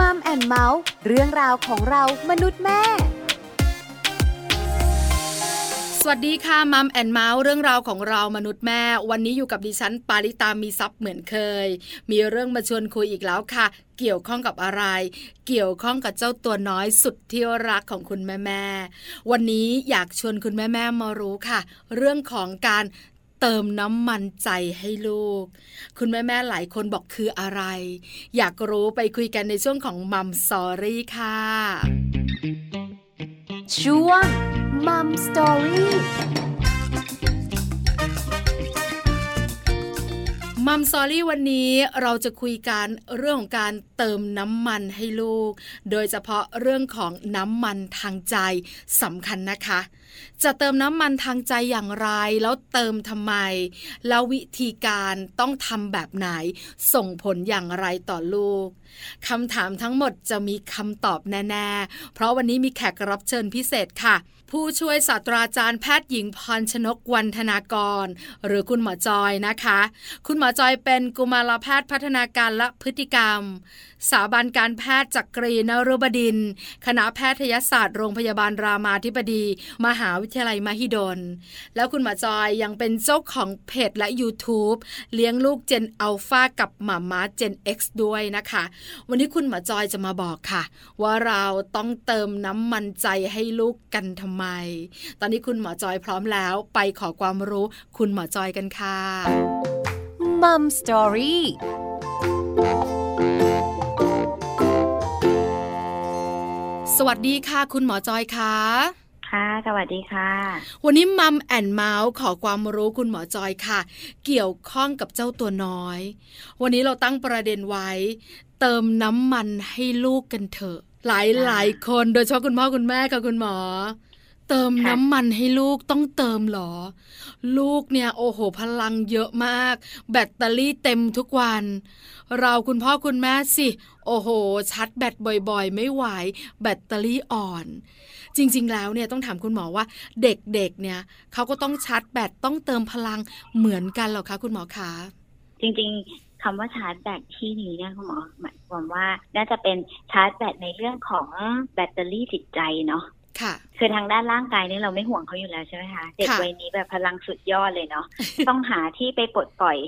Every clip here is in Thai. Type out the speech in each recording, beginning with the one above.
มัมแอนเมาส์เรื่องราวของเรามนุษย์แม่ สวัสดีค่ะมัมแอนเมาส์เรื่องราวของเรามนุษย์แม่ วันนี้อยู่กับดิฉันปาริตามีซัพ์เหมือนเคย มีเรื่องมาชวนคุยอีกแล้วค่ะ เกี่ยวข้องกับอะไร เกี่ยวข้องกับเจ้าตัวน้อยสุดที่รักของคุณแม่แม่วันนี้อยากชวนคุณแม่แม่มารู้ค่ะ เรื่องของการ เติมน้ำมันใจให้ลูก คุณแม่แม่หลายคนบอกคืออะไร อยากรู้ไปคุยกันในช่วงของ Mom Story ค่ะ ช่วง Mom Story Mom Story วันนี้เราจะคุยกันเรื่องของการเติมน้ำมันให้ลูก โดยเฉพาะเรื่องของน้ำมันทางใจสำคัญนะคะ จะเติมน้ำมันทางใจอย่างไร แล้วเติมทำไม แล้ววิธีการต้องทำแบบไหน ส่งผลอย่างไรต่อลูกคำถามทั้งหมดจะมีคำตอบแน่ ๆ เพราะวันนี้มีแขกรับเชิญพิเศษค่ะ ผู้ช่วยศาสตราจารย์แพทย์หญิงพรชนกวันธนากร หรือคุณหมอจอยนะคะ คุณหมอจอยเป็นกุมารแพทย์พัฒนาการและพฤติกรรม สถาบันการแพทย์จักรีนรุบดิน คณะแพทยศาสตร์โรงพยาบาลรามาธิบดี มหาวิทยาลัยมหิดล แล้วคุณหมอจอยยังเป็นเจ้าของเพจและ YouTube เลี้ยงลูกเจนอัลฟากับหมาม้าเจน X ด้วยนะคะ วันนี้คุณหมอจอยจะมาบอกค่ะ ว่าเราต้องเติมน้ำมันใจให้ลูกกันทำไม ตอนนี้คุณหมอจอยพร้อมแล้วไปขอความรู้คุณหมอจอยกันค่ะ Mom Story วัสดีค่ะ คุณหมอจอยค่ะค่ะสวัสดีค่ะ วันนี้มัมแอนเมาส์ขอความรู้คุณหมอจอยค่ะ เกี่ยวข้องกับเจ้าตัวน้อย วันนี้เราตั้งประเด็นไว้ เติมน้ำมันให้ลูกกันเถอะหลายหลายคนโดยเฉพาะคุณพ่อคุณแม่ค่ะคุณหมอ เติมค่ะน้ำมันให้ลูกต้องเติมเหรอ ลูกเนี่ยโอ้โหพลังเยอะมาก แบตเตอรี่เต็มทุกวัน เราคุณพ่อคุณแม่สิ โอ้โห ชัดแบตบ่อยๆ ไม่ไหว แบตเตอรี่อ่อน จริง ๆ แล้วเนี่ยต้องถามคุณหมอว่าเด็กๆเนี่ยเขาก็ต้องชาร์จแบตต้องเติมพลังเหมือนกันเหรอคะคุณหมอคะจริงๆคำว่าชาร์จแบตที่นี้เนี่ยคุณหมอหมายความว่าน่าจะเป็นชาร์จแบตในเรื่องของแบตเตอรี่จิตใจเนาะ ค่ะคือทางด้านร่างกายนี่เราไม่ห่วงเขาอยู่แล้วใช่ไหมคะเด็กค่ะวัยนี้แบบพลังสุดยอดเลยเนาะต้องหาที่ไปปลดปล่อย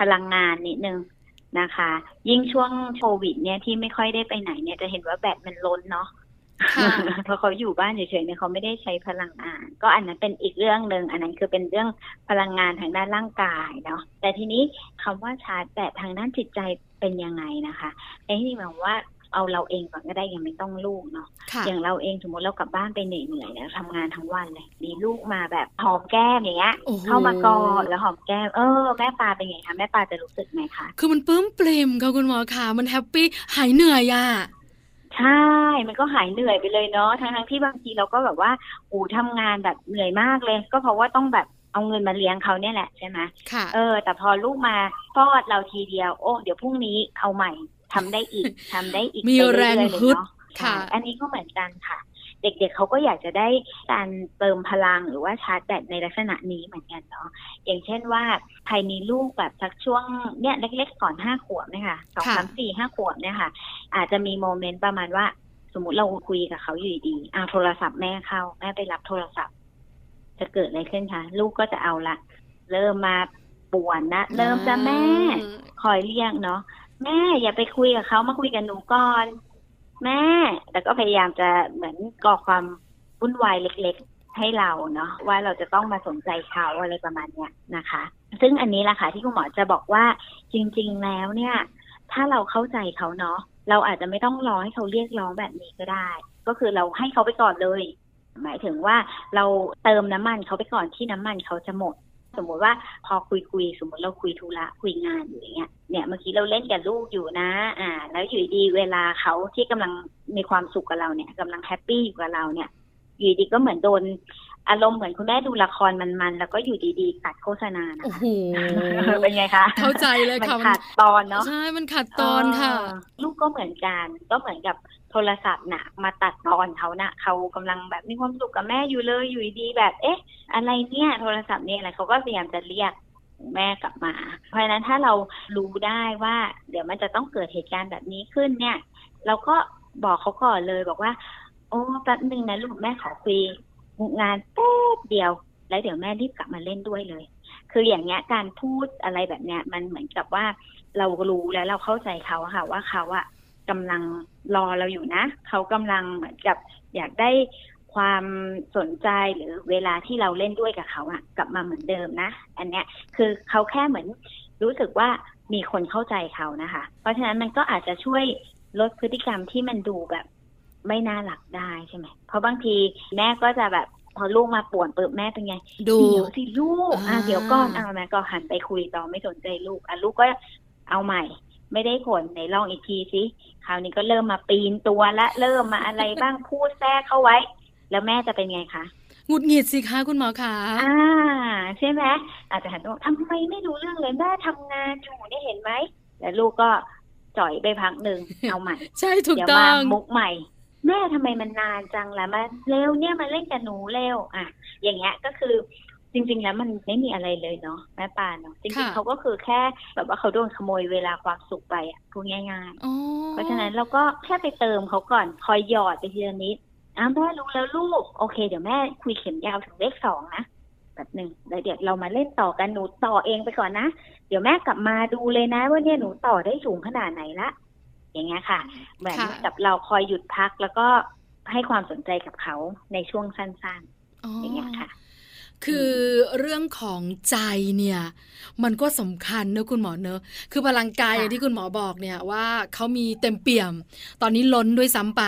พลังงานนิดนึงนะคะ ยิ่งช่วงโควิด เนี่ยที่ไม่ค่อยได้ไปไหนเนี่ยจะเห็นว่าแบตมันล้นเนาะค่ะเพราะเขาอยู่บ้านเฉยๆเนี่ยเขาไม่ได้ใช้พลังงาน ก็อันนั้นเป็นอีกเรื่องหนึ่งอันนั้นคือเป็นเรื่องพลังงานทางด้านร่างกายเนาะแต่ทีนี้คำว่าชาร์จแบตทางด้านจิตใจเป็นยังไงนะคะในที่นี้หมายความว่า เอาเราเองก่อนก็ได้ยังไม่ต้องลูกเนาะค่ะอย่างเราเองสมมติเรากลับบ้านไปเหนื่อยๆแล้วทำงานทั้งวันเลยมีลูกมาแบบหอมแก้มอย่างเงี้ยโอ้โหเข้ามากอดแล้วหอมแก้มเออแม่ปลาเป็นไงคะแม่ปลาจะรู้สึกไหมคะคือมันปลื้มปริ่มค่ะคุณหมอค่ะมันแฮปปี้หายเหนื่อยอะใช่ มันก็หายเหนื่อยไปเลยเนาะ ทั้งทั้งๆที่บางทีเราก็แบบว่าอูทำงานแบบเหนื่อยมากเลย ก็เพราะว่าต้องแบบเอาเงินมาเลี้ยงเขาเนี่ยแหละใช่ไหมค่ะเออ แต่พอลูกมาฟอดเราทีเดียว โอ้ เดี๋ยวพรุ่งนี้เอาใหม่ ทำได้อีกทำได้อีกมีไปเอยๆแรงเลยฮึดเนาะค่ะใช่อันนี้ก็เหมือนกันค่ะ เด็กๆเขาก็อยากจะได้การเติมพลังหรือว่าชาร์จแบตในลักษณะนี้เหมือนกันเนาะอย่างเช่นว่าใครมีลูกแบบสักช่วงเนี่ยเล็กๆก่อนห้าขวบเนี่ยค่ะสองค่ะสามสี่ห้าขวบเนี่ยค่ะ อาจจะมีโมเมนต์ประมาณว่า สมมติเราคุยกับเขาอยู่ดีๆอ่าโทรศัพท์แม่เข้าแม่ไปรับโทรศัพท์ จะเกิดอะไรขึ้นคะลูกก็จะเอาละเริ่มมาป่วนนะเริ่มจะแม่คอยเรียกเนาะ แม่อย่าไปคุยกับเขามาคุยกับหนูก่อน แม่แต่ก็พยายามจะเหมือนก่อความวุ่นวายเล็กๆ ให้เราเนาะว่าเราจะต้องมาสนใจเขาอะไรประมาณเนี้ยนะคะ ซึ่งอันนี้แหละค่ะที่คุณหมอจะบอกว่าจริง ๆ แล้วเนี่ย ถ้าเราเข้าใจเขาเนาะเราอาจจะไม่ต้องรอให้เขาเรียกร้องแบบนี้ก็ได้ ก็คือเราให้เขาไปก่อนเลย หมายถึงว่าเราเติมน้ำมันเขาไปก่อนที่น้ำมันเขาจะหมด สมมุติว่าพอคุยคุยๆสมมติเราคุยธุระคุยงานอยู่อย่างเงี้ยเนี่ยเมื่อกี้เราเล่นกับลูกอยู่นะ อ่า แล้วอยู่ดีๆเวลาเขาที่กำลังมีความสุขกับเราเนี่ยกำลังแฮปปี้อยู่กับเราเนี่ยอยู่ดีก็เหมือนโดนอารมณ์เหมือนคุณแม่ดูละครมันๆ แล้วก็อยู่ดีๆตัดโฆษณานะโอ้คะโหเป็นไงคะ เข้าใจเลยมันค่ะขาดตอนเนาะใช่ มันขาดตอนค่ะเออลูกก็เหมือนกัน ก็เหมือนกับ โทรศัพท์น่ะ มาตัดตอนเขาน่ะเขากำลังแบบมีความสุขกับแม่อยู่เลยอยู่ดีแบบ เอ๊ะ อะไรเนี่ย โทรศัพท์เนี่ยอะไรเขาก็พยายามจะเรียกแม่กลับมา เพราะฉะนั้นถ้าเรารู้ได้ว่า เดี๋ยวมันจะต้องเกิดเหตุการณ์แบบนี้ขึ้นเนี่ย เราก็บอกเขาก่อนเลยบอกว่า โอ้แป๊บหนึ่งนะลูกแม่ขอคุยงานแป๊บเดียว แล้วเดี๋ยวแม่รีบกลับมาเล่นด้วยเลย คืออย่างเงี้ยการพูดอะไรแบบเนี้ย มันเหมือนกับว่าเรารู้แล้วเราเข้าใจเขาค่ะว่าเขาอะ กำลังรอเราอยู่นะ เขากำลังเหมือนกับอยากได้ความสนใจหรือเวลาที่เราเล่นด้วยกับเขาอะกลับมาเหมือนเดิมนะ อันเนี้ยคือเขาแค่เหมือนรู้สึกว่ามีคนเข้าใจเขานะคะ เพราะฉะนั้นมันก็อาจจะช่วยลดพฤติกรรมที่มันดูแบบ ไม่น่าหลักได้ใช่ไหมเพราะบางทีแม่ก็จะแบบพอลูกมาป่วนเปิดแม่เป็นไงดูเดี๋ยวสิลูกอะอ่าเดี๋ยวก่อนอะแม่ก็หันไปคุยต่อไม่สนใจลูกอะลูกก็เอาใหม่ ไม่ได้ผลไหนลองอีกทีสิคราวนี้ก็เริ่มมาปีนตัวละเริ่มมาอะไรบ้างพูดแทรกเข้าไว้ แล้วแม่จะเป็นไงคะหงุดหงิดสิคะคุณหมอคะอ่าใช่ไหมอาจจะหันตัวทำไมไม่รู้เรื่องเลยแม่ทำงานอยู่เนี่ยเห็นไหมแล้วลูกก็จ่อยไปพักหนึ่งเอาใหม่ ใช่ถูกเดี๋ยวต้มาองมุกใหม่ แม่ทำไมมันนานจังล่ะมาเร็วเนี่ยมาเล่นกับหนูเร็วอะ อย่างเงี้ยก็คือ จริง ๆ แล้วมันไม่มีอะไรเลยเนาะแม่ปานเนาะจริงค่ะๆเขาก็คือแค่แบบว่าเขาโดนขโมยเวลาความสุขไปอะพูดง่ายอ๋อๆเพราะฉะนั้นเราก็แค่ไปเติมเขาก่อนคอยหยอดไปทีละนิดอ้าวแม่รู้แล้วลูก โอเค เดี๋ยวแม่คุยเข็มยาวถึงเลขสองนะแบบหนึ่งแล้วเดี๋ยวเรามาเล่นต่อกันหนูต่อเองไปก่อนนะ เดี๋ยวแม่กลับมาดูเลยนะ ว่าเนี่ยหนูต่อได้สูงขนาดไหนละอย่างเงี้ยค่ะเหมือนค่ะกับเราคอยหยุดพักแล้วก็ให้ความสนใจกับเขาในช่วงสั้นอ๋อๆอย่างเงี้ยค่ะ คือเรื่องของใจเนี่ยมันก็สำคัญเนอะคุณหมอเนอะคือพลังกายค่ะอย่างที่คุณหมอบอกเนี่ยว่าเขามีเต็มเปี่ยม ตอนนี้ล้นด้วยซ้ำไป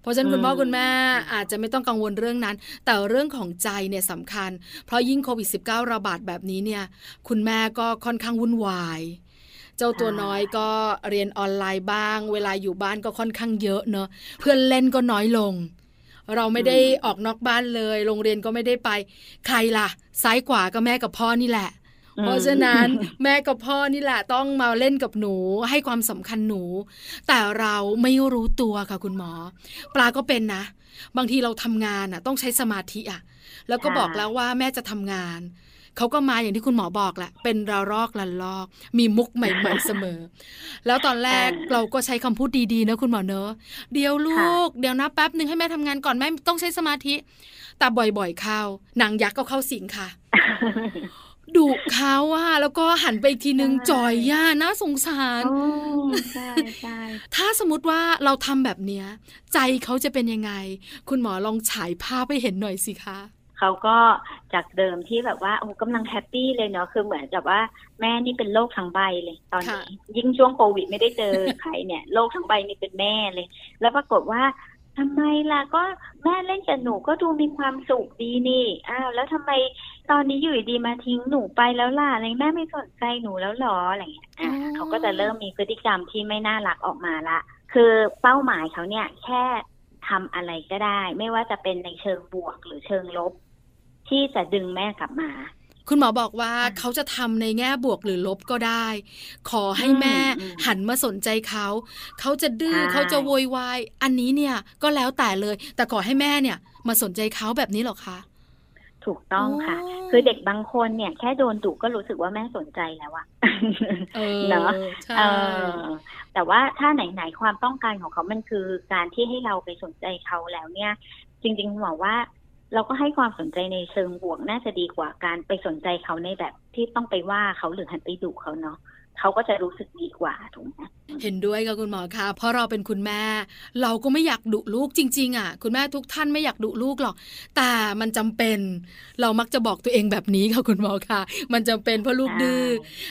เพราะฉะนั้นคุณพ่อคุณแม่อาจจะไม่ต้องกังวลเรื่องนั้น แต่เรื่องของใจเนี่ยสำคัญ เพราะยิ่งโควิด -19 ระบาดแบบนี้เนี่ยคุณแม่ก็ค่อนข้างวุ่นวายเจ้าตัวน้อยก็เรียนออนไลน์บ้าง เวลาอยู่บ้านก็ค่อนข้างเยอะเนอะเพื่อนเล่นก็น้อยลง เราไม่ได้ออกนอกบ้านเลย โรงเรียนก็ไม่ได้ไป ใครล่ะ ซ้ายขวาก็แม่กับพ่อนี่แหละอืมเพราะฉะนั้นแม่กับพ่อนี่แหละต้องมาเล่นกับหนูให้ความสำคัญหนู แต่เราไม่รู้ตัวค่ะคุณหมอ ปลาก็เป็นนะ บางทีเราทำงานอะ ต้องใช้สมาธิอะ แล้วก็บอกแล้วว่าแม่จะทำงาน เขาก็มาอย่างที่คุณหมอบอกแหละเป็นระลอกละลอก มีมุกใหม่ๆเสมอ แล้วตอนแรกอ่าเราก็ใช้คำพูดดีๆนะคุณหมอเนอะเดี๋ยวลูก เดี๋ยวนะแป๊บหนึ่งให้แม่ทำงานก่อนแม่ต้องใช้สมาธิ แต่บ่อยๆเข้าหนังยักษ์ก็เข้าสิงค่ะดุเขาอะแล้วก็หันไปอีกทีนึงใช่จ่อยย่าน่าสงสารอืมใช่ใช่ถ้าสมมติว่าเราทำแบบเนี้ย ใจเขาจะเป็นยังไง คุณหมอลองฉายภาพให้เห็นหน่อยสิคะ เขาก็จากเดิมที่แบบว่าโอ้กำลังแฮปปี้เลยเนาะคือเหมือนกับว่าแม่นี่เป็นโรคทั้งใบเลย ตอนนี้ค่ะยิ่งช่วงโควิดไม่ได้เจอใครเนี่ยโรคทั้งใบนี่เป็นแม่เลย แล้วปรากฏว่าทำไมล่ะก็แม่เล่นกับหนูก็ดูมีความสุขดีนี่อ้าวแล้วทำไมตอนนี้อยู่ดีๆมาทิ้งหนูไปแล้วล่ะอะไรแม่ไม่สนใจหนูแล้วหรออะไรอย่างเงี้ยอะอ๋อเขาก็จะเริ่มมีพฤติกรรมที่ไม่น่ารักออกมาละ คือเป้าหมายเขาเนี่ยแค่ทำอะไรก็ได้ ไม่ว่าจะเป็นในเชิงบวกหรือเชิงลบ ที่จะดึงแม่กลับมา คุณหมอบอกว่าอะเขาจะทำในแง่บวกหรือลบก็ได้ ขอให้อืมแม่อืมหันมาสนใจเขา เขาจะดื้อใช่เขาจะโวยวายอันนี้เนี่ยก็แล้วแต่เลย แต่ขอให้แม่เนี่ย มาสนใจเขาแบบนี้เหรอคะถูกต้องค่ะอ๋อคือเด็กบางคนเนี่ยแค่โดนดุก็รู้สึกว่าแม่สนใจแล้วอะเออเนอะใช่เออแต่ว่าถ้าไหนๆความต้องการของเขามันคือการที่ให้เราไปสนใจเขาแล้วเนี่ย จริงๆหมอว่า เราก็ให้ความสนใจในเชิงบวกน่าจะดีกว่าการไปสนใจเขาในแบบที่ต้องไปว่าเขาหรือหันไปดุเขาเนาะเขาก็จะรู้สึกดีกว่าถูกไหมเห็นด้วยกับคุณหมอคะเพราะเราเป็นคุณแม่ เราก็ไม่อยากดุลูกจริง ๆ อะ คุณแม่ทุกท่านไม่อยากดุลูกหรอก แต่มันจำเป็น เรามักจะบอกตัวเองแบบนี้ค่ะคุณหมอคะมันจำเป็นเพราะลูกดื้อ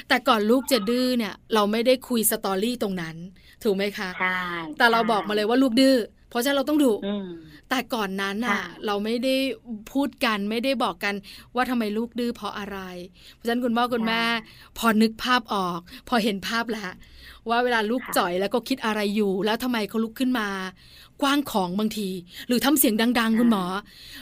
แต่ก่อนลูกจะดื้อเนี่ย เราไม่ได้คุยสตอรี่ตรงนั้น ถูกไหมคะใช่แต่เราบอกมาเลยว่าลูกดื้อ เพราะฉะนั้นเราต้องดุอืมแต่ก่อนนั้นอะค่ะ เราไม่ได้พูดกันไม่ได้บอกกันว่าทำไมลูกดื้อเพราะอะไร เพราะฉะนั้นคุณพ่อคุณแม่พอนึกภาพออก พอเห็นภาพแล้วว่าเวลาลูกค่ะจ่อยแล้วก็คิดอะไรอยู่ แล้วทำไมเขาลุกขึ้นมา กว้างของบางที หรือทำเสียงดัง ๆ คุณหมอ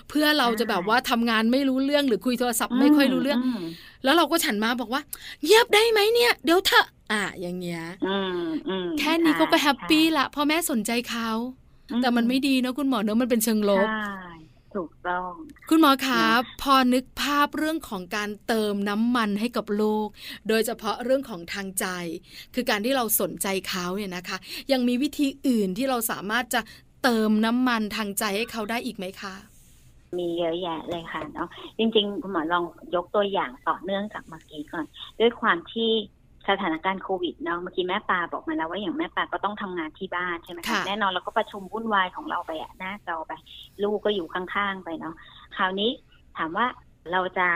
เพื่อเราจะแบบว่าทำงานไม่รู้เรื่องหรือคุยโทรศัพท์ไม่ค่อยรู้เรื่องมแล้วเราก็ฉันมาบอกว่า เงียบได้ไหมเนี่ย เดี๋ยวเถอะอะอย่างเงี้ยอืมอืมแค่นี้เขาก็ใช่แฮปปี้ละเพราะแม่สนใจเขาอื แต่มันไม่ดีเนอะคุณหมอเนอะมันเป็นเชิงลบใช่ถถูกต้อง คุณหมอคะพอนึกภาพเรื่องของการเติมน้ำมันให้กับลูก โดยเฉพาะเรื่องของทางใจ คือการที่เราสนใจเขาเนี่ยนะคะ ยังมีวิธีอื่นที่เราสามารถจะเติมน้ำมันทางใจให้เขาได้อีกไหมคะ มีเยอะแยะเลยค่ะเนาะจริงๆคุณหมอลองยกตัวอย่างต่อเนื่องจากเมื่อกี้ก่อน ด้วยความที่ สถานการณ์โควิดเนาะเมื่อกี้แม่ปลาบอกมาแล้วว่าอย่างแม่ปลาก็ต้องทำงานที่บ้านใช่ไหมคะค่ะแน่นอนเราก็ประชุมวุ่นวายของเราไปอะหน้าจอไป ลูกก็อยู่ข้างๆไปเนาะคราวนี้ถามว่าเราจะ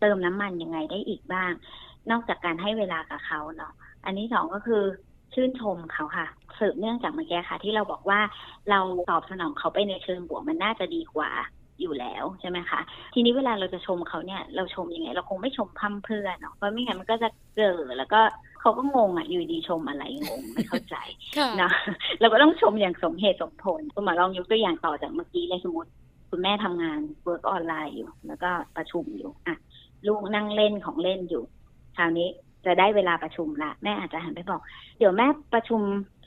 เติมน้ำมันยังไงได้อีกบ้าง นอกจากการให้เวลากับเขาเนาะอันที่สองก็คือชื่นชมเขาค่ะสืบเนื่องจากเมื่อกี้ค่ะ ที่เราบอกว่าเราตอบสนองเขาไปในเชิงบวกมันน่าจะดีกว่า อยู่แล้วใช่ไหมคะ ทีนี้เวลาเราจะชมเขาเนี่ยเราชมยังไง เราคงไม่ชมพร่ำเพรื่อเนาะเพราะไม่งั้นมันก็จะเกิดแล้วก็เขาก็งงอะอยู่ดีชมอะไรงงไม่เข้าใจค่ะนะเราก็ต้องชมอย่างสมเหตุสมผลคุณหมอลองยกตัวอย่างต่อจากเมื่อกี้เลยสมมติคุณแม่ทำงาน work ออนไลน์อยู่ แล้วก็ประชุมอยู่อะลูกนั่งเล่นของเล่นอยู่คราวนี้ จะได้เวลาประชุมละแม่อาจจะหันไปบอก เดี๋ยวแม่ประชุม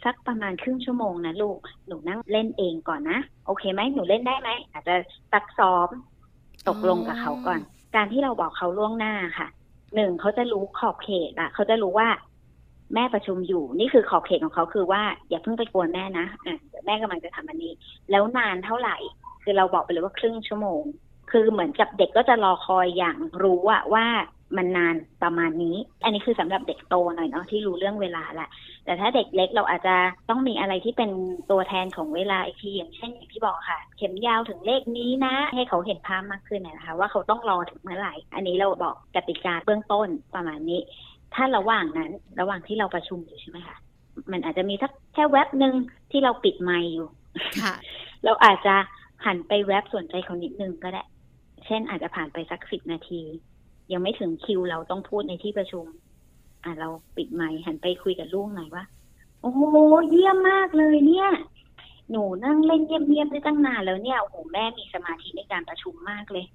สักประมาณครึ่งชั่วโมงนะลูกหนูนั่งเล่นเองก่อนนะโอเคไหมหนูเล่นได้ไหมอาจจะซักซ้อมตกลงกับเขาก่อน การที่เราบอกเขาล่วงหน้าค่ะหนึ่งเขาจะรู้ขอบเขตอะเขาจะรู้ว่า แม่ประชุมอยู่ นี่คือขอบเขตของเขาคือว่า อย่าเพิ่งไปกวนแม่นะอะแม่กำลังจะทำอันนี้ แล้วนานเท่าไหร่ คือเราบอกไปเลยว่าครึ่งชั่วโมง คือเหมือนกับเด็กก็จะรอคอยอย่างรู้อะว่า มันนานประมาณนี้ อันนี้คือสำหรับเด็กโตหน่อยเนาะที่รู้เรื่องเวลาแหละ แต่ถ้าเด็กเล็กเราอาจจะต้องมีอะไรที่เป็นตัวแทนของเวลาอีกทีอย่างเช่นอย่างที่บอกค่ะ เข็มยาวถึงเลขนี้นะ ให้เขาเห็นภาพมากขึ้นนะคะ ว่าเขาต้องรอถึงเมื่อไหร่ อันนี้เราบอกกติกาเบื้องต้นประมาณนี้ ถ้าระหว่างนั้นระหว่างที่เราประชุมอยู่ใช่ไหมคะมันอาจจะมีสักแค่แว็บหนึ่งที่เราปิดไมค์อยู่ค่ะเราอาจจะหันไปแวบสนใจเขานิดนึงก็ได้ เช่นอาจจะผ่านไปสักสิบนาที ยังไม่ถึงคิวเราต้องพูดในที่ประชุม อะเราปิดไมค์หันไปคุยกับลูกหน่อยว่า โอ้โหเยี่ยมมากเลยเนี่ย หนูนั่งเล่นเงียบๆได้ตั้งนานแล้วเนี่ยโอ้โหแม่มีสมาธิในการประชุมมากเลย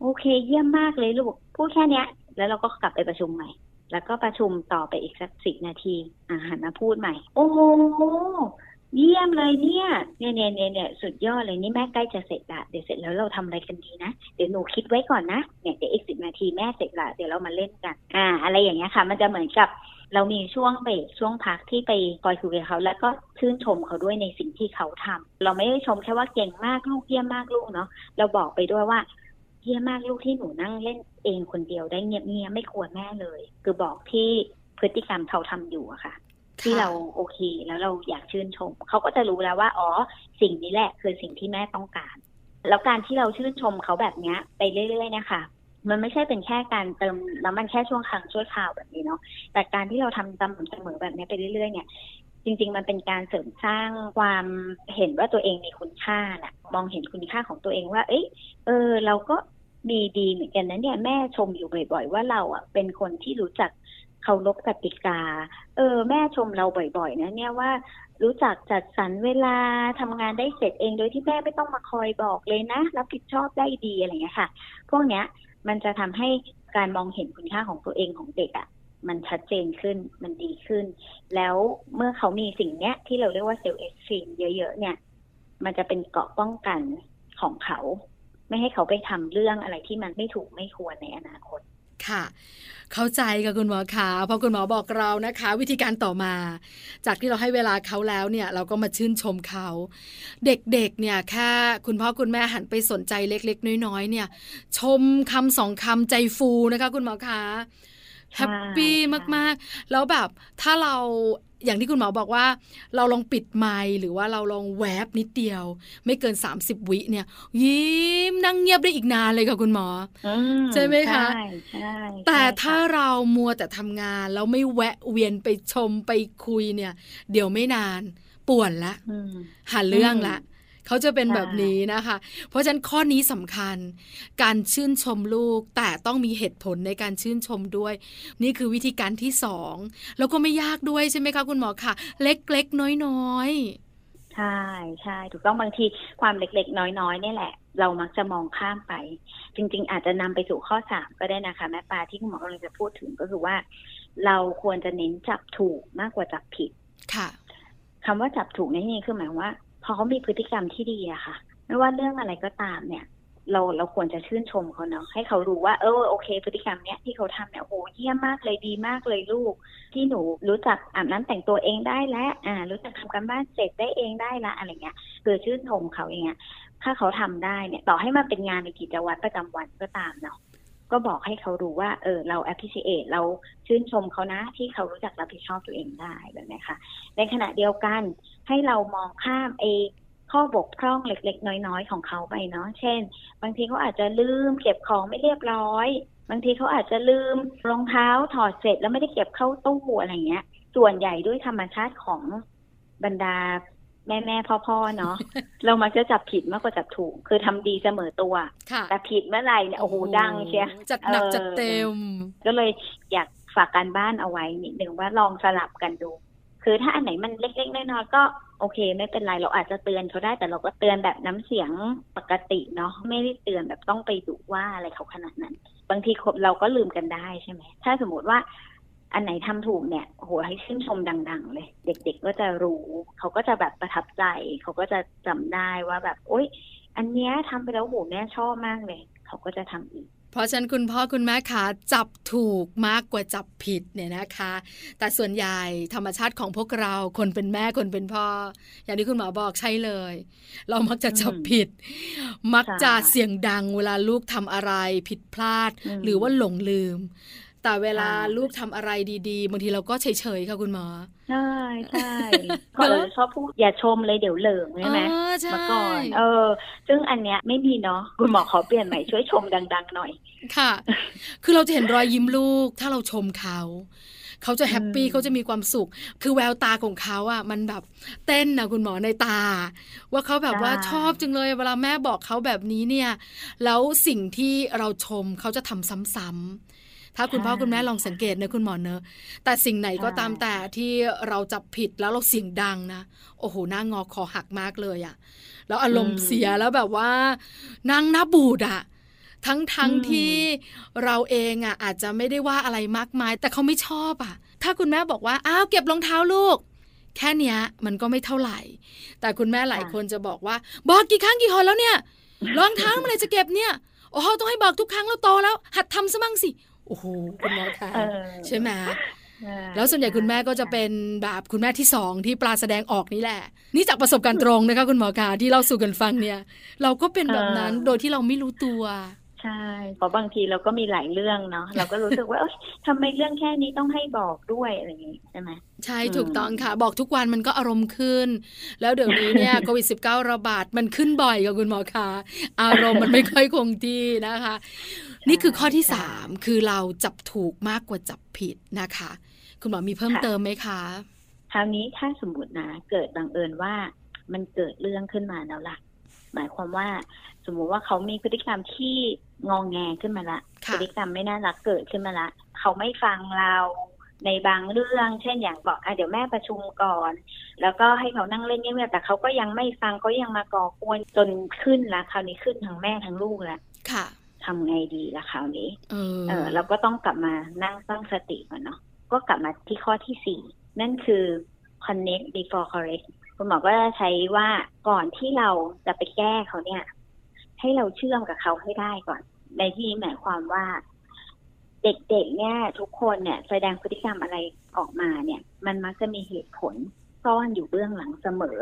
โอเค เยี่ยมมากเลยลูกพูดแค่เนี้ย แล้วเราก็กลับไปประชุมใหม่ แล้วก็ประชุมต่อไปอีกสักสิบนาที อ่าหันมาพูดใหม่ โอ้โห เยี่ยมเลยเนี่ยเนี่ยเนี่ยเนี่ยสุดยอดเลยนี่แม่ใกล้จะเสร็จละเดี๋ยวเสร็จแล้วเราทำอะไรกันดีนะเดี๋ยวหนูคิดไว้ก่อนนะเนี่ยเดี๋ยวอีกสิบนาทีแม่เสร็จละเดี๋ยวเรามาเล่นกัน อ่า อะไรอย่างเงี้ยค่ะ มันจะเหมือนกับเรามีช่วงเบรกช่วงพักที่ไปคอยคุยกับเขา แล้วก็ชื่นชมเขาด้วยในสิ่งที่เขาทำเราไม่ได้ชมแค่ว่าเก่งมากลูกเยี่ยมมากลูกเนาะเราบอกไปด้วยว่าเยี่ยมมากลูกที่หนูนั่งเล่นเองคนเดียวได้เงียบๆไม่ควรแม่เลย คือบอกที่พฤติกรรมเขาทำอยู่อะค่ะ ที่เราโอเค แล้วเราอยากชื่นชม เขาก็จะรู้แล้วว่า อ๋อ สิ่งนี้แหละคือสิ่งที่แม่ต้องการ แล้วการที่เราชื่นชมเขาแบบเนี้ย ไปเรื่อยๆนะคะมันไม่ใช่เป็นแค่การเติมน้ำมันแค่ช่วงครั้งช่วคราวแบบนี้เนาะแต่การที่เราทำสม่ำเสมอแบบนี้ไปเรื่อยๆ เนี่ยจริง ๆ มันเป็นการเสริมสร้างความเห็นว่าตัวเองมีคุณค่าน่ะ มองเห็นคุณค่าของตัวเองว่า เอ้ยเออ เราก็มีดีเหมือนกันนะเนี่ยแม่ชมอยู่บ่อย ๆ ว่าเราอะเป็นคนที่รู้จัก เคารพกติกา เออ แม่ชมเราบ่อย ๆ นะ เนี่ยว่ารู้จักจัดสรรเวลาทำงานได้เสร็จเองโดยที่แม่ไม่ต้องมาคอยบอกเลยนะรับผิดชอบได้ดีอะไรเงี้ยค่ะ พวกเนี้ยมันจะทำให้การมองเห็นคุณค่าของตัวเองของเด็กอะ่ะมันชัดเจนขึ้นมันดีขึ้น แล้วเมื่อเขามีสิ่งเนี้ย ที่เราเรียกว่า self-esteem เยอะ ๆ เนี่ย มันจะเป็นเกราะป้องกันของเขา ไม่ให้เขาไปทำเรื่องอะไรที่มันไม่ถูกไม่ควรในอนาคต ค่ะ เข้าใจค่ะคุณหมอขาพอคุณหมอบอกเรานะคะ วิธีการต่อมา จากที่เราให้เวลาเขาแล้วเนี่ย เราก็มาชื่นชมเขา เด็กๆเนี่ยแค่คุณพ่อคุณแม่หันไปสนใจเล็ก ๆ น้อยๆเนี่ย ชมคำสองคำใจฟูนะคะ คุณหมอคะแฮปปี้มากๆ แล้วแบบถ้าเรา อย่างที่คุณหมอบอกว่าเราลองปิดไมค์หรือว่าเราลองแวบนิดเดียว ไม่เกิน 30 วิเนี่ย ยิ้มนั่งเงียบได้อีกนานเลยค่ะคุณหมออืใช่ไหมคะใช่ใช่แต่ใช่ถ้าค่ะเรามัวแต่ทำงานแล้วไม่แวะเวียนไปชมไปคุยเนี่ย เดี๋ยวไม่นานป่วนละอืมหาเรื่องละ เขาจะเป็นใช่แบบนี้นะคะ เพราะฉะนั้นข้อนี้สำคัญ การชื่นชมลูกแต่ต้องมีเหตุผลในการชื่นชมด้วย นี่คือวิธีการที่สองแล้วก็ไม่ยากด้วยใช่ไหมคะคุณหมอคะเล็กๆน้อยๆ ใช่ใช่ถูกต้องบางทีความเล็กๆ น้อยๆนี่แหละ เรามักจะมองข้ามไป จริง ๆ อาจจะนำไปสู่ข้อสามก็ได้นะคะแม่ปลาที่คุณหมอกำลังจะพูดถึงก็คือว่า เราควรจะเน้นจับถูกมากกว่าจับผิดค่ะคำว่าจับถูกในที่นี้คือหมายความว่า พอเขามีพฤติกรรมที่ดีอะค่ะ ไม่ว่าเรื่องอะไรก็ตามเนี่ย เราเราควรจะชื่นชมเขาเนาะให้เขารู้ว่าเออโอเค พฤติกรรมเนี้ยที่เขาทำเนี่ยโอ้เยี่ยมมากเลยดีมากเลยลูก ที่หนูรู้จักอาบน้ำแต่งตัวเองได้แล้วอ่า รู้จักทำการบ้านเสร็จได้เองได้ละอะไรเงี้ยคือชื่นชมเขาอย่างเงี้ยถ้าเขาทำได้เนี่ย ต่อให้มันเป็นงานในกิจวัตรประจำวันก็ตามเนาะ ก็บอกให้เขารู้ว่า เออ เรา appreciate เราชื่นชมเขานะ ที่เขารู้จักรับผิดชอบตัวเองได้แบบนี้ค่ะ ในขณะเดียวกันให้เรามองข้ามเอข้อบกพร่องเล็ก ๆ น้อย ๆ ของเขาไปเนาะ เช่น บางทีเขาอาจจะลืมเก็บของไม่เรียบร้อย บางทีเขาอาจจะลืมรองเท้าถอดเสร็จแล้วไม่ได้เก็บเข้าตู้อะไรเงี้ย ส่วนใหญ่ด้วยธรรมชาติของบรรดา แม่แม่พ่อพ่อเนาะเรามักจะจับผิดมากกว่าจับถูก คือทำดีเสมอตัวค่ะแต่ผิดเมื่อไหร่เนี่ยโอ้โหดังเชียจัดหนักเออจัดเต็ม ก็เลยอยากฝากการบ้านเอาไว้นิดนึงว่าลองสลับกันดู คือถ้าอันไหนมันเล็กๆน้อยๆก็โอเค ไม่เป็นไรเราอาจจะเตือนเขาได้แต่เราก็เตือนแบบน้ำเสียงปกติเนาะไม่ได้เตือนแบบต้องไปดุว่าอะไรเขาขนาดนั้น บางทีเราก็ลืมกันได้ใช่ไหมถ้าสมมติว่า อันไหนทำถูกเนี่ยโหให้ชื่นชมดัง ๆ เลย เด็ก ๆก็จะรู้ เขาก็จะแบบประทับใจ เขาก็จะจำได้ว่าแบบโอ๊ย อันเนี้ยทำไปแล้วโหแม่ชอบมากเลย เขาก็จะทำอีกเพราะฉะนั้นคุณพ่อคุณแม่คะจับถูกมากกว่าจับผิดเนี่ยนะคะ แต่ส่วนใหญ่ธรรมชาติของพวกเราคนเป็นแม่คนเป็นพ่อ อย่างที่คุณหมอบอกใช่เลย เรามักจะจับผิด มักจะเสียงดังเวลาลูกทำอะไรผิดพลาดอืมหรือว่าหลงลืม แต่เวลาใช่ลูกทำอะไรดีๆบางทีเราก็เฉยๆค่ะคุณหมอใช่ใช่พอเราชอบพูดอย่าชมเลยเดี๋ยวเหลิงใช่ไหมเออใช่เมื่อก่อนเออ ซึ่งอันเนี้ยไม่มีเนาะคุณหมอขอเปลี่ยนใหม่ช่วยชมดัง ๆ หน่อย ค่ะ คือเราจะเห็นรอยยิ้มลูก ถ้าเราชมเขาเขาจะแฮปปี้อืมเขาจะมีความสุข คือแววตาของเขาอะ มันแบบเต้นนะคุณหมอในตา ว่าเขาแบบว่าชอบจังเลยเวลาแม่บอกเขาแบบนี้เนี่ย แล้วสิ่งที่เราชมเขาจะทำซ้ำๆ ถ้าคุณพ่อคุณแม่ลองสังเกตนะคุณหมอเนอะแต่สิ่งไหนก็ตามแต่ที่เราจับผิดแล้วเราเสียงดังนะโอ้โหหน้างอคอหักมากเลยอะแล้วอารมณ์เสียแล้วแบบว่านั่งหน้าบูดอะทั้งทั้งอืมที่เราเองอะอาจจะไม่ได้ว่าอะไรมากมาย แต่เขาไม่ชอบอะถ้าคุณแม่บอกว่าอ้าวเก็บรองเท้าลูก แค่เนี้ย มันก็ไม่เท่าไหร่ แต่คุณแม่หลายคนจะบอกว่า บอกกี่ครั้งกี่หนแล้วเนี่ยรองเท้าเมื่อไหรจะเก็บเนี่ยโอ้โหต้องให้บอกทุกครั้งเราโตแล้ว หัดทำซะบ้างสิ โอ้โหคุณหมอคะเออใช่ไหมใช่แล้วส่วนใหญ่คุณแม่ก็จะเป็นแบบคุณแม่ที่สองที่ปลาแสดงออกนี่แหละ นี่จากประสบการณ์ตรงนะคะ คุณหมอคะที่เราสู่กันฟังเนี่ย เราก็เป็นแบบนั้นโดยที่เราไม่รู้ตัว ใช่เพราะบางทีเราก็มีหลายเรื่องเนาะเราก็รู้สึกว่าเอ้ยทำไมเรื่องแค่นี้ต้องให้บอกด้วยอะไรอย่างงี้ใช่ไหมใช่อืมถูกต้องค่ะ บอกทุกวันมันก็อารมณ์ขึ้น แล้วเดี๋ยวนี้เนี่ยโควิด -19 ระบาดมันขึ้นบ่อยกับคุณหมอคะอารมณ์มันไม่ค่อยคงที่นะคะ นี่คือข้อที่สามคือเราจับถูกมากกว่าจับผิดนะคะ คุณหมอมีเพิ่มเติมไหมคะคราวนี้ถ้าสมมตินะเกิดบังเอิญว่ามันเกิดเรื่องขึ้นมาแล้วล่ะหมายความว่า สมมุติว่าเขามีพฤติกรรมที่งองแงขึ้นมาละค่ะพฤติกรรมไม่น่ารักเกิดขึ้นมาละเขาไม่ฟังเราในบางเรื่อง เช่นอย่างบอกอะเดี๋ยวแม่ประชุมก่อน แล้วก็ให้เขานั่งเล่นเงียบๆแต่เขาก็ยังไม่ฟังเขายังมาก่อกวนจนขึ้นละคราวนี้ขึ้นทั้งแม่ทั้งลูกละค่ะทำไงดีละคราวนี้เออเออเราก็ต้องกลับมานั่งตั้งสติก่อนเนาะก็กลับมาที่ข้อที่สี่นั่นคือ connect before correct คุณหมอก็จะใช้ว่าก่อนที่เราจะไปแก้เขาเนี่ย ให้เราเชื่อมกับเขาให้ได้ก่อน ในที่นี้หมายความว่า เด็กๆเนี่ย ทุกคนเนี่ย แสดงพฤติกรรมอะไรออกมาเนี่ย มันมักจะมีเหตุผลซ่อนอยู่เบื้องหลังเสมอ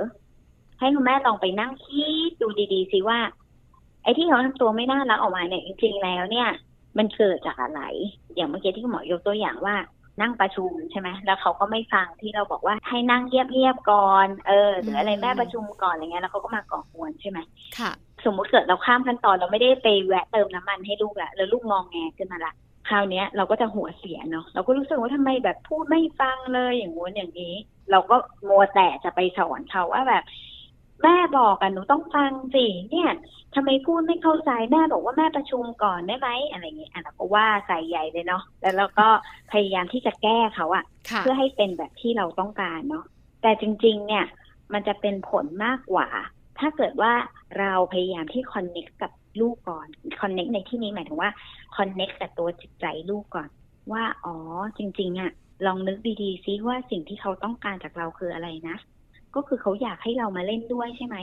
ให้คุณแม่ลองไปนั่งคิดดูดีๆสิว่า ไอ้ที่เขาทำตัวไม่น่ารักออกมาเนี่ยจริงๆแล้วเนี่ย มันเกิดจากอะไร อย่างเมื่อกี้ที่คุณหมอยกตัวอย่างว่านั่งประชุมใช่ไหม แล้วเขาก็ไม่ฟังที่เราบอกว่าให้นั่งเงียบๆก่อน เออ หรืออะไรแม่ประชุมก่อนอะไรเงี้ย แล้วเขาก็มาก่อกวนใช่ไหมค่ะ สมมุติเกิดเราข้ามขั้นตอนเราไม่ได้ไปแวะเติมน้ำมันให้ลูกอะแล้วลูกมองแงขึ้นมาละคราวเนี้ยเราก็จะหัวเสียเนาะเราก็รู้สึกว่าทำไมแบบพูดไม่ฟังเลยอย่างงู้นอย่างนี้ เราก็มัวแต่จะไปสอนเขาว่าแบบ แม่บอกอะหนูต้องฟังสิเนี่ยทำไมพูดไม่เข้าใจแม่บอกว่าแม่ประชุมก่อนได้ไหมอะไรอย่างเงี้ยอะเราก็ว่าใส่ใหญ่เลยเนาะแล้วเราก็พยายามที่จะแก้เขาอะค่ะเพื่อให้เป็นแบบที่เราต้องการเนาะแต่จริง ๆ เนี่ย มันจะเป็นผลมากกว่า ถ้าเกิดว่าเราพยายามที่คอนเน็กกับลูกก่อนคอนเน็กในที่นี้หมายถึงว่าคอนเน็กกับตัวจิตใจลูกก่อน ว่าอ๋อจริง ๆอะลองนึกดีๆซิว่าสิ่งที่เขาต้องการจากเราคืออะไรนะ ก็คือเขาอยากให้เรามาเล่นด้วยใช่ไหม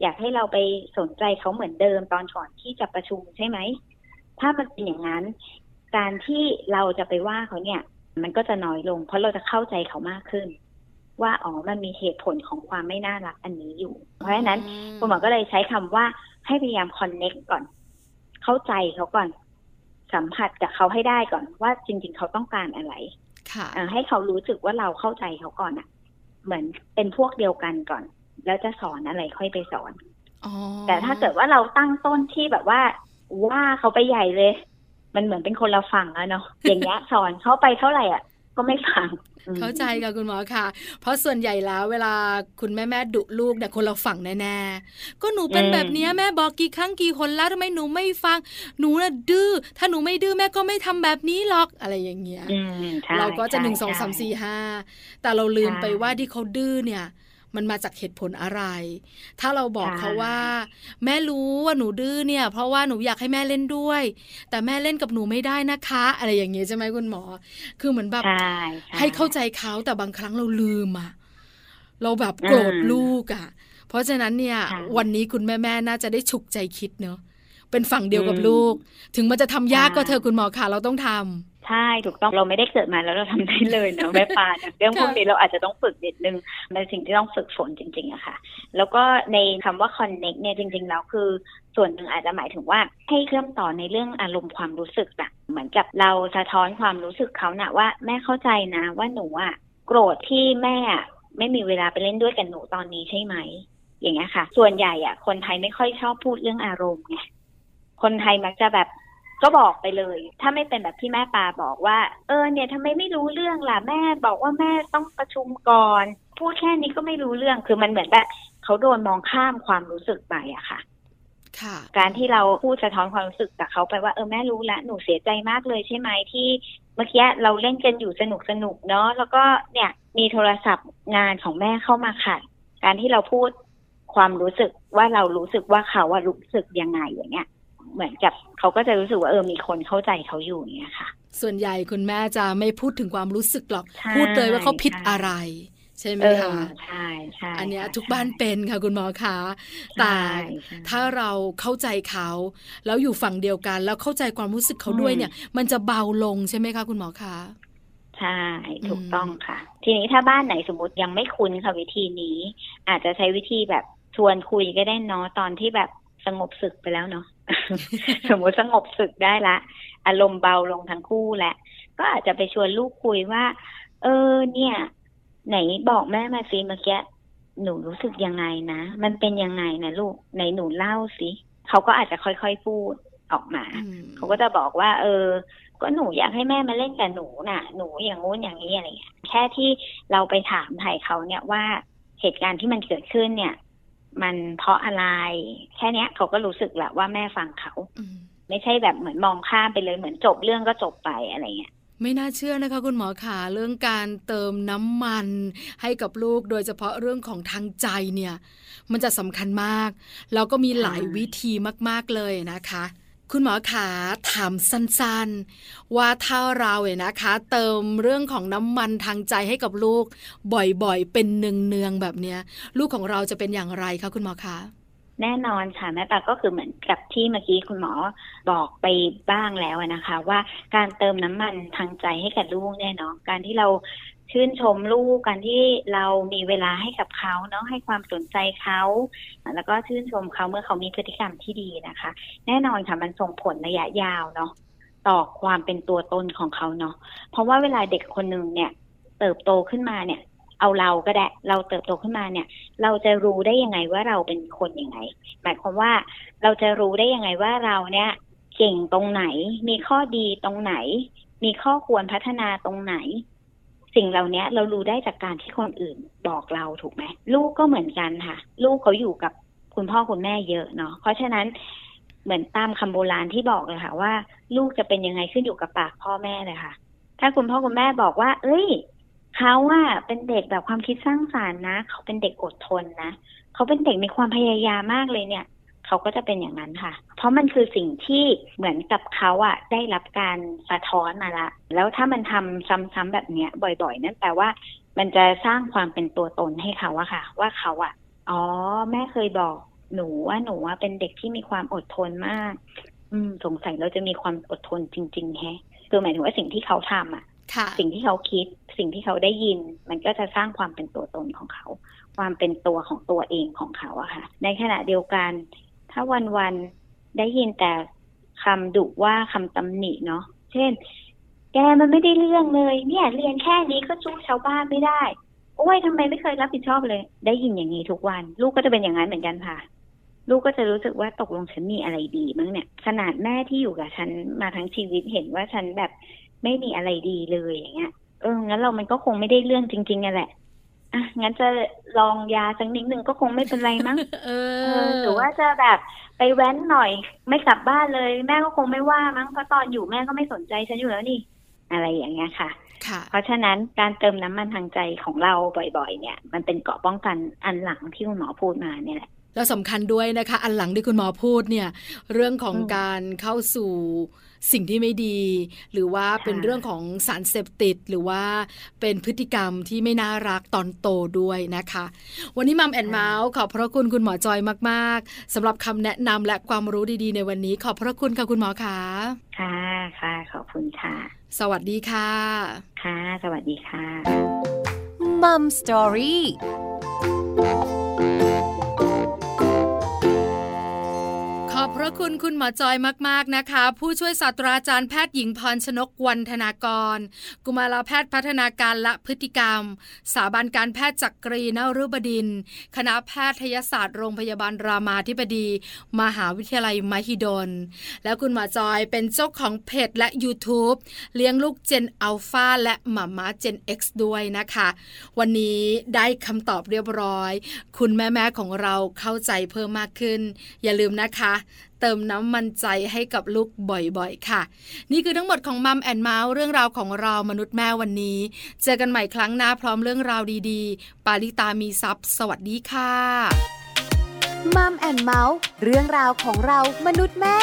อยากให้เราไปสนใจเขาเหมือนเดิมตอนก่อนที่จะประชุมใช่ไหม ถ้ามันเป็นอย่างนั้น การที่เราจะไปว่าเขาเนี่ย มันก็จะน้อยลง เพราะเราจะเข้าใจเขามากขึ้น ว่าอ๋อมันมีเหตุผลของความไม่น่ารักอันนี้อยู่ เพราะฉะนั้นคุณหมอก็เลยใช้คำว่าให้พยายามคอนเน็กก่อน เข้าใจเขาก่อน สัมผัสกับเขาให้ได้ก่อนว่าจริง ๆ เขาต้องการอะไรค่ะเอ่อให้เขารู้สึกว่าเราเข้าใจเขาก่อนอะเหมือนเป็นพวกเดียวกันก่อน แล้วจะสอนอะไรค่อยไปสอนอ๋อแต่ถ้าเกิดว่าเราตั้งต้นที่แบบว่า ว่าเขาไปใหญ่เลย มันเหมือนเป็นคนละฝั่งอะเนาะอย่างเงี้ยสอนเขาไปเท่าไหร่อะ ก็ไม่ฟังอืมเข้าใจค่ะคุณหมอค่ะ เพราะส่วนใหญ่แล้วเวลาคุณแม่แม่ดุลูกเนี่ยคนเราฝั่งแน่ๆก็หนูเป็นแบบเนี้ยแม่บอกกี่ครั้งกี่คนแล้วทำไมหนูไม่ฟังหนูน่ะดื้อถ้าหนูไม่ดื้อแม่ก็ไม่ทำแบบนี้หรอกอะไรอย่างเงี้ยอืมใช่เราก็จะใช่หนึ่งสองสามใช่สี่ห้าแต่เราลืมใช่ไปว่าที่เขาดื้อเนี่ย มันมาจากเหตุผลอะไร ถ้าเราบอกใช่เขาว่า แม่รู้ว่าหนูดื้อเนี่ย เพราะว่าหนูอยากให้แม่เล่นด้วย แต่แม่เล่นกับหนูไม่ได้นะคะ อะไรอย่างเงี้ยใช่ไหมคุณหมอ คือเหมือนแบบใช่ช่ให้เข้าใจเขาแต่บางครั้งเราลืมอะเราแบบโกรธอืมลูกอะเพราะฉะนั้นเนี่ยค่ะวันนี้คุณแม่แม่ๆน่าจะได้ฉุกใจคิดเนอะเป็นฝั่งเดียวกับอืมลูก ถึงมันจะทำยากใช่ก็เธอะคุณหมอค่ะเราต้องทำ ใช่ถูกต้องเราไม่ได้เกิดมาแล้วเราทำได้เลยเนาะแม่ปลาเนี่ยเรื่องพวกนี้เราอาจจะต้องฝึกนิดนึงเป็นสิ่งที่ต้องฝึกฝนจริงๆอะค่ะ แล้วก็ในคำว่า connect เนี่ยจริง ๆ แล้วคือส่วนหนึ่งอาจจะหมายถึงว่าให้เชื่อมต่อในเรื่องอารมณ์ความรู้สึกอะเหมือนกับเราสะท้อนความรู้สึกเขานะว่าแม่เข้าใจนะว่าหนูอะโกรธที่แม่อะไม่มีเวลาไปเล่นด้วยกับหนูตอนนี้ใช่ไหมอย่างเงี้ยค่ะ ส่วนใหญ่อะคนไทยไม่ค่อยชอบพูดเรื่องอารมณ์ไงคนไทยมักจะแบบ ก็บอกไปเลย ถ้าไม่เป็นแบบที่แม่ปาบอกว่า เออเนี่ยทำไมไม่รู้เรื่องล่ะแม่บอกว่าแม่ต้องประชุมก่อนพูดแค่นี้ก็ไม่รู้เรื่องคือมันเหมือนแบบเขาโดนมองข้ามความรู้สึกไปอะค่ะค่ะการที่เราพูดสะท้อนความรู้สึกกับเขาไปว่าเออแม่รู้แล้วหนูเสียใจมากเลยใช่ไหมที่เมื่อกี้เราเล่นกันอยู่สนุกสนุกๆเนาะแล้วก็เนี่ยมีโทรศัพท์งานของแม่เข้ามาขัดการที่เราพูดความรู้สึกว่าเรารู้สึกว่าเขาว่ารู้สึกยังไงอย่างเงี้ย เหมือนกับเขาก็จะรู้สึกว่าเออมีคนเข้าใจเขาอยู่อย่างเงี้ยค่ะ ส่วนใหญ่คุณแม่จะไม่พูดถึงความรู้สึกหรอกใช่พูดเลยว่าเขาผิดใช่อะไร ใช่ไหมเออคะใช่ใช่อันเนี้ยค่ะทุกบ้านเป็นค่ะคุณหมอคะใช่แต่ใช่ถ้าเราเข้าใจเขา แล้วอยู่ฝั่งเดียวกัน แล้วเข้าใจความรู้สึกเขาด้วยอืมเนี่ย มันจะเบาลงใช่ไหมคะคุณหมอคะใช่ถูกอืมต้องค่ะ ทีนี้ถ้าบ้านไหนสมมติยังไม่คุ้นค่ะวิธีนี้ อาจจะใช้วิธีแบบชวนคุยก็ได้เนาะตอนที่แบบ สงบศึกไปแล้วเนาะสมมติสงบศึกได้ละ อารมณ์เบาลงทั้งคู่แหละ ก็อาจจะไปชวนลูกคุยว่า เออ เนี่ย ไหนบอกแม่มาสิเมื่อกี้หนูรู้สึกยังไงนะ มันเป็นยังไงนะลูกไหนหนูเล่าสิเขาก็อาจจะค่อยๆพูดออกมาอืมเขาก็จะบอกว่า เออ ก็หนูอยากให้แม่มาเล่นกับหนูน่ะ หนูอย่างงู้นอย่างนี้อะไรเงี้ยแค่ที่เราไปถามไถ่เขาเนี่ยว่าเหตุการณ์ที่มันเกิดขึ้นเนี่ย มันเพราะอะไร แค่เนี้ยเขาก็รู้สึกแหละว่าแม่ฟังเขาอืมไม่ใช่แบบเหมือนมองข้ามไปเลยเหมือนจบเรื่องก็จบไปอะไรเงี้ยไม่น่าเชื่อนะคะ คุณหมอขาเรื่องการเติมน้ำมัน ให้กับลูกโดยเฉพาะเรื่องของทางใจเนี่ย มันจะสำคัญมาก แล้วก็มีหลายค่ะวิธีมาก ๆเลยนะคะ คุณหมอขาถามสั้นๆ ว่าถ้าเราเนี่ยนะคะ เติมเรื่องของน้ำมันทางใจให้กับลูก บ่อยๆ เป็นเนืองๆแบบเนี้ย ลูกของเราจะเป็นอย่างไรคะคุณหมอคะแน่นอนค่ะแม่ปาก็คือเหมือนกับที่เมื่อกี้คุณหมอบอกไปบ้างแล้วนะคะ ว่าการเติมน้ำมันทางใจให้กับลูกเนี่ยเนาะการที่เรา ชื่นชมลูกการที่เรามีเวลาให้กับเขาเนาะให้ความสนใจเขา แล้วก็ชื่นชมเขาเมื่อเขามีพฤติกรรมที่ดีนะคะ แน่นอนค่ะมันส่งผลระยะยาวเนาะต่อความเป็นตัวตนของเขาเนาะเพราะว่าเวลาเด็กคนหนึ่งเนี่ย เติบโตขึ้นมาเนี่ย เอาเราก็ได้เราเติบโตขึ้นมาเนี่ย เราจะรู้ได้ยังไงว่าเราเป็นคนยังไง หมายความว่าเราจะรู้ได้ยังไงว่าเราเนี่ยเก่งตรงไหน มีข้อดีตรงไหน มีข้อควรพัฒนาตรงไหน สิ่งเหล่านี้เรารู้ได้จากการที่คนอื่นบอกเราถูกไหมลูกก็เหมือนกันค่ะ ลูกเขาอยู่กับคุณพ่อคุณแม่เยอะเนาะเพราะฉะนั้นเหมือนตามคำโบราณที่บอกเลยค่ะว่า ลูกจะเป็นยังไงขึ้นอยู่กับปากพ่อแม่เลยค่ะ ถ้าคุณพ่อคุณแม่บอกว่า เอ้ยเขาอะเป็นเด็กแบบความคิดสร้างสารรค์นะ เขาเป็นเด็กอดทนนะ เขาเป็นเด็กมีความพยายามมากเลยเนี่ย เขาก็จะเป็นอย่างนั้นค่ะ เพราะมันคือสิ่งที่เหมือนกับเขาอะได้รับการสะท้อนมาละ แล้วถ้ามันทำซ้ำๆแบบเนี้ยบ่อย ๆ นั่นแปลว่า มันจะสร้างความเป็นตัวตนให้เขาอะค่ะ ว่าเขาอะอ๋อ แม่เคยบอกหนูว่าหนูว่าเป็นเด็กที่มีความอดทนมาก อืม สงสัยเราจะมีความอดทนจริง ๆ แฮะคือหมายถึงว่าสิ่งที่เขาทำอะค่ะสิ่งที่เขาคิดสิ่งที่เขาได้ยิน มันก็จะสร้างความเป็นตัวตนของเขา ความเป็นตัวของตัวเองของเขาอะค่ะ ในขณะเดียวกัน ถ้าวันวันๆได้ยินแต่คำดุว่าคำตำหนิเนาะเช่น แกมันไม่ได้เรื่องเลย เนี่ย เรียนแค่นี้ก็สู้ชาวบ้านไม่ได้ โอ้ยทำไมไม่เคยรับผิดชอบเลย ได้ยินอย่างนี้ทุกวัน ลูกก็จะเป็นอย่างนั้นเหมือนกันค่ะ ลูกก็จะรู้สึกว่าตกลงฉันมีอะไรดีมั้งเนี่ย ขนาดแม่ที่อยู่กับฉันมาทั้งชีวิตเห็นว่าฉันแบบไม่มีอะไรดีเลยอย่างเงี้ยเอองั้นเรามันก็คงไม่ได้เรื่องจริงๆนั่นแหละ อะงั้นจะลองยาสักนิดนึงก็คงไม่เป็นไรมั้งเอเอออหรือว่าจะแบบไปแว้นหน่อย ไม่กลับบ้านเลย แม่ก็คงไม่ว่ามั้งเพราะตอนอยู่แม่ก็ไม่สนใจฉันอยู่แล้วนี่ อะไรอย่างเงี้ยค่ะค่ะเพราะฉะนั้นการเติมน้ำมันทางใจของเราบ่อยๆ เนี่ย มันเป็นเกราะป้องกันอันหลังที่คุณหมอพูดมาเนี่ยแหละแล้วสำคัญด้วยนะคะ อันหลังที่คุณหมอพูดเนี่ย เรื่องของอืมการเข้าสู่ สิ่งที่ไม่ดี หรือว่าค่ะเป็นเรื่องของสารเสพติด หรือว่าเป็นพฤติกรรมที่ไม่น่ารักตอนโตด้วยนะคะ วันนี้มัมแอนเมาส์ขอบพระคุณคุณหมอจอยมาก ๆสำหรับคำแนะนำและความรู้ดีๆ ในวันนี้ ขอบพระคุณค่ะคุณหมอคะค่ะค่ะขอบคุณค่ะ สวัสดีค่ะ ค่ะ สวัสดีค่ะมัมสตอรี่ อบพระคุณคุณหมอจอยมากๆนะคะ ผู้ช่วยศาสตราจารย์แพทย์หญิงพรชนกวันธนากร กุมารแพทย์พัฒนาการและพฤติกรรม สถาบันการแพทย์จักรีนฤบดิน คณะแพทยศาสตร์โรงพยาบาลรามาธิบดี มหาวิทยาลัยมหิดล แล้วคุณหมอจอยเป็นเจ้าของเพจและ YouTube เลี้ยงลูกเจนอัลฟาและหมาม้าเจน X ด้วยนะคะ วันนี้ได้คำตอบเรียบร้อย คุณแม่ๆของเราเข้าใจเพิ่มมากขึ้น อย่าลืมนะคะเติมน้ำมันใจให้กับลูกบ่อยๆ ค่ะ นี่คือทั้งหมดของมัมแอนเมาส์เรื่องราวของเรามนุษย์แม่วันนี้ เจอกันใหม่ครั้งหน้าพร้อมเรื่องราวดีๆ ปาลิตามีซัพ์สวัสดีค่ะมัมแอนเมาส์เรื่องราวของเรามนุษย์แม่